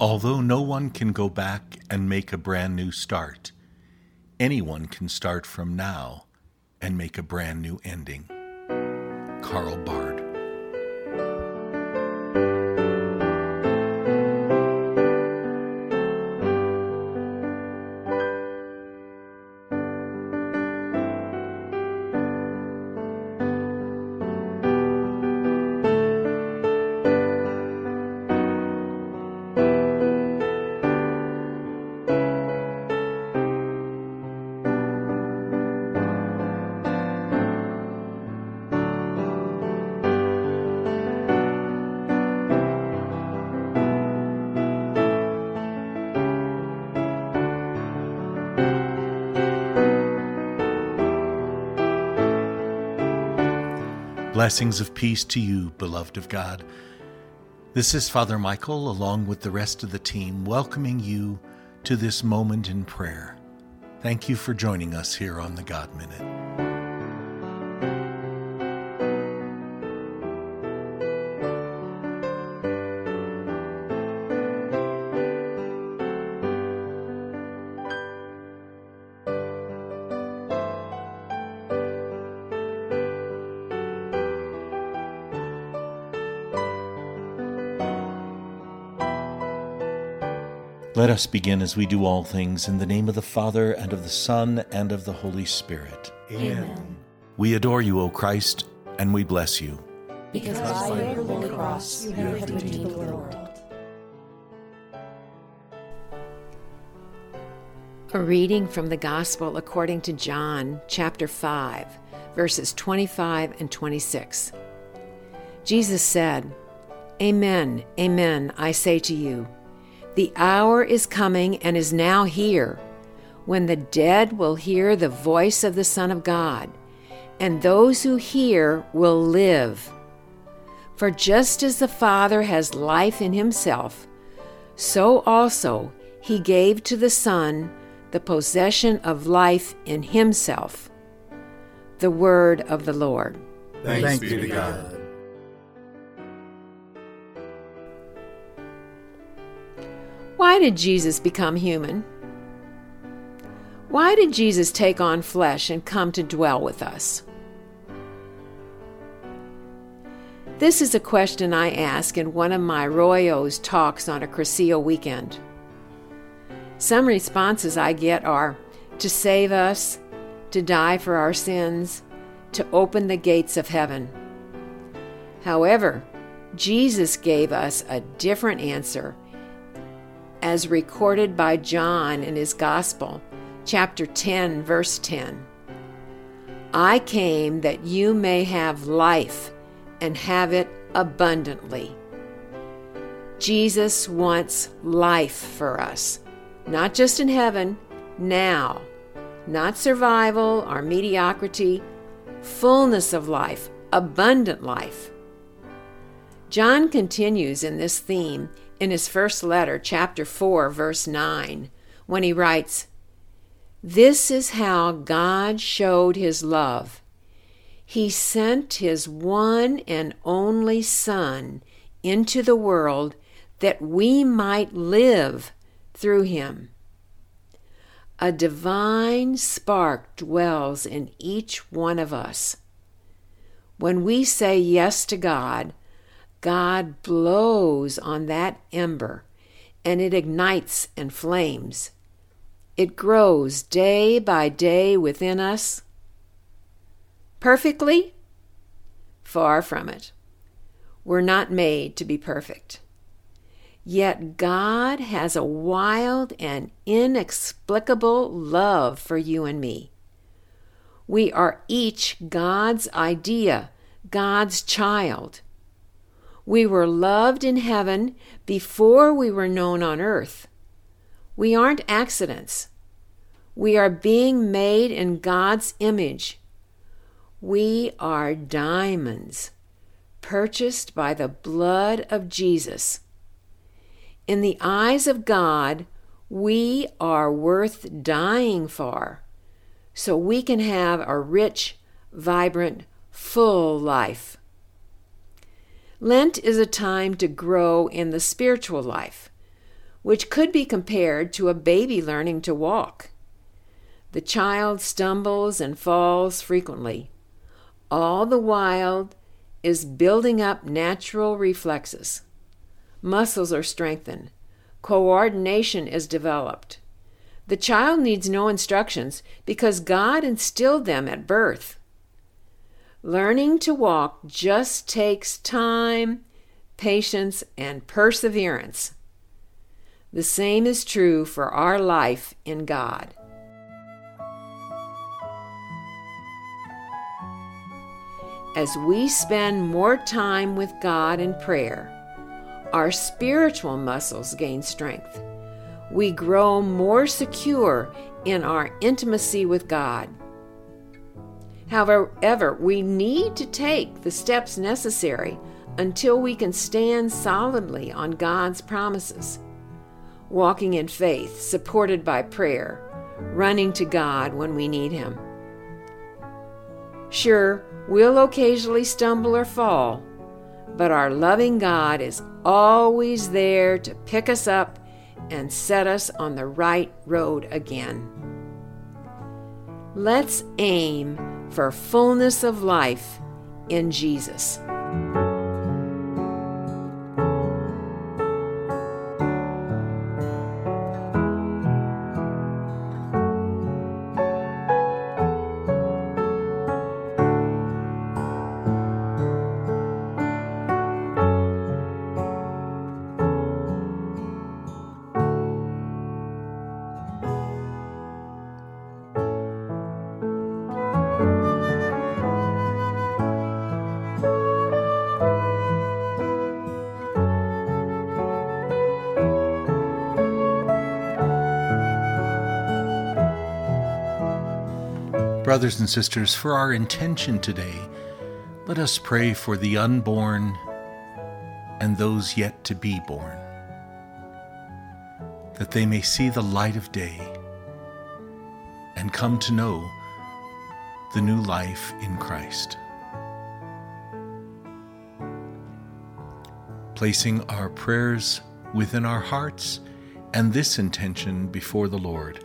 Although no one can go back and make a brand new start, anyone can start from now and make a brand new ending. Carl Barth. Blessings of peace to you, beloved of God. This is Father Michael, along with the rest of the team, welcoming you to this moment in prayer. Thank you for joining us here on the God Minute. Let us begin as we do all things in the name of the Father, and of the Son, and of the Holy Spirit. Amen. We adore you, O Christ, and we bless you. Because by your holy cross you have redeemed the world. A reading from the Gospel according to John, chapter 5, verses 25 and 26. Jesus said, Amen, amen, I say to you. The hour is coming and is now here when the dead will hear the voice of the Son of God, and those who hear will live. For just as the Father has life in himself, so also he gave to the Son the possession of life in himself. The word of the Lord. Thanks, Thanks be to God. Why did Jesus become human? Why did Jesus take on flesh and come to dwell with us? This is a question I ask in one of my rollos talks on a Cursillo weekend. Some responses I get are to save us, to die for our sins, to open the gates of heaven. However, Jesus gave us a different answer as recorded by John in his Gospel, chapter 10, verse 10. I came that you may have life and have it abundantly. Jesus wants life for us, not just in heaven, now, not survival or mediocrity, fullness of life, abundant life. John continues in this theme in his first letter, chapter 4, verse 9, when he writes, This is how God showed his love. He sent his one and only Son into the world that we might live through him. A divine spark dwells in each one of us. When we say yes to God, God blows on that ember and it ignites and flames. It grows day by day within us. Perfectly? Far from it. We're not made to be perfect. Yet God has a wild and inexplicable love for you and me. We are each God's idea, God's child. We were loved in heaven before we were known on earth. We aren't accidents. We are being made in God's image. We are diamonds, purchased by the blood of Jesus. In the eyes of God, we are worth dying for, so we can have a rich, vibrant, full life. Lent is a time to grow in the spiritual life. which could be compared to a baby learning to walk. The child stumbles and falls frequently. All the while is building up natural reflexes. Muscles are strengthened. Coordination is developed. The child needs no instructions because God instilled them at birth. Learning to walk just takes time, patience, and perseverance. The same is true for our life in God. As we spend more time with God in prayer, our spiritual muscles gain strength. We grow more secure in our intimacy with God. However, we need to take the steps necessary until we can stand solidly on God's promises, walking in faith, supported by prayer, running to God when we need Him. Sure, we'll occasionally stumble or fall, but our loving God is always there to pick us up and set us on the right road again. Let's aim for fullness of life in Jesus. Brothers and sisters, for our intention today, let us pray for the unborn and those yet to be born, that they may see the light of day and come to know the new life in Christ. Placing our prayers within our hearts and this intention before the Lord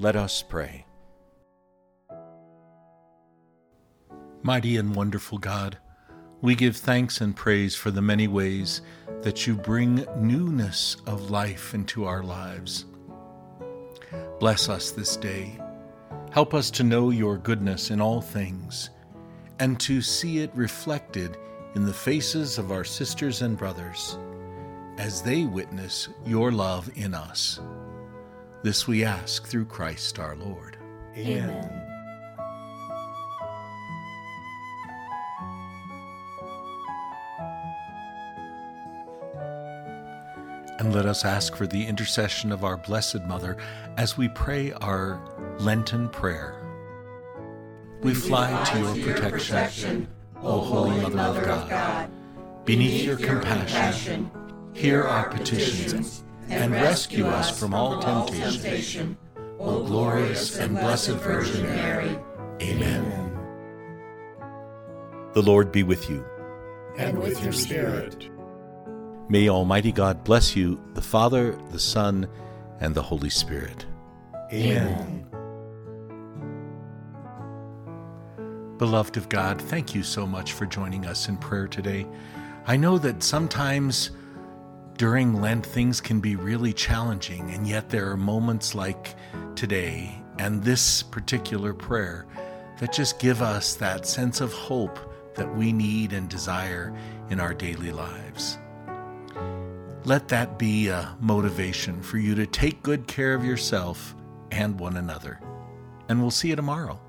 Let us pray. Mighty and wonderful God, we give thanks and praise for the many ways that you bring newness of life into our lives. Bless us this day. Help us to know your goodness in all things and to see it reflected in the faces of our sisters and brothers as they witness your love in us. This we ask through Christ our Lord. Amen. And let us ask for the intercession of our Blessed Mother as we pray our Lenten prayer. We fly to your protection, O Holy Mother of God. Beneath your compassion, hear our petitions and rescue us from all temptation. O glorious and blessed Virgin Mary. Amen. The Lord be with you. And with your spirit. May Almighty God bless you, the Father, the Son, and the Holy Spirit. Amen. Beloved of God, thank you so much for joining us in prayer today. I know that sometimes during Lent, things can be really challenging, and yet there are moments like today and this particular prayer that just give us that sense of hope that we need and desire in our daily lives. Let that be a motivation for you to take good care of yourself and one another. And we'll see you tomorrow.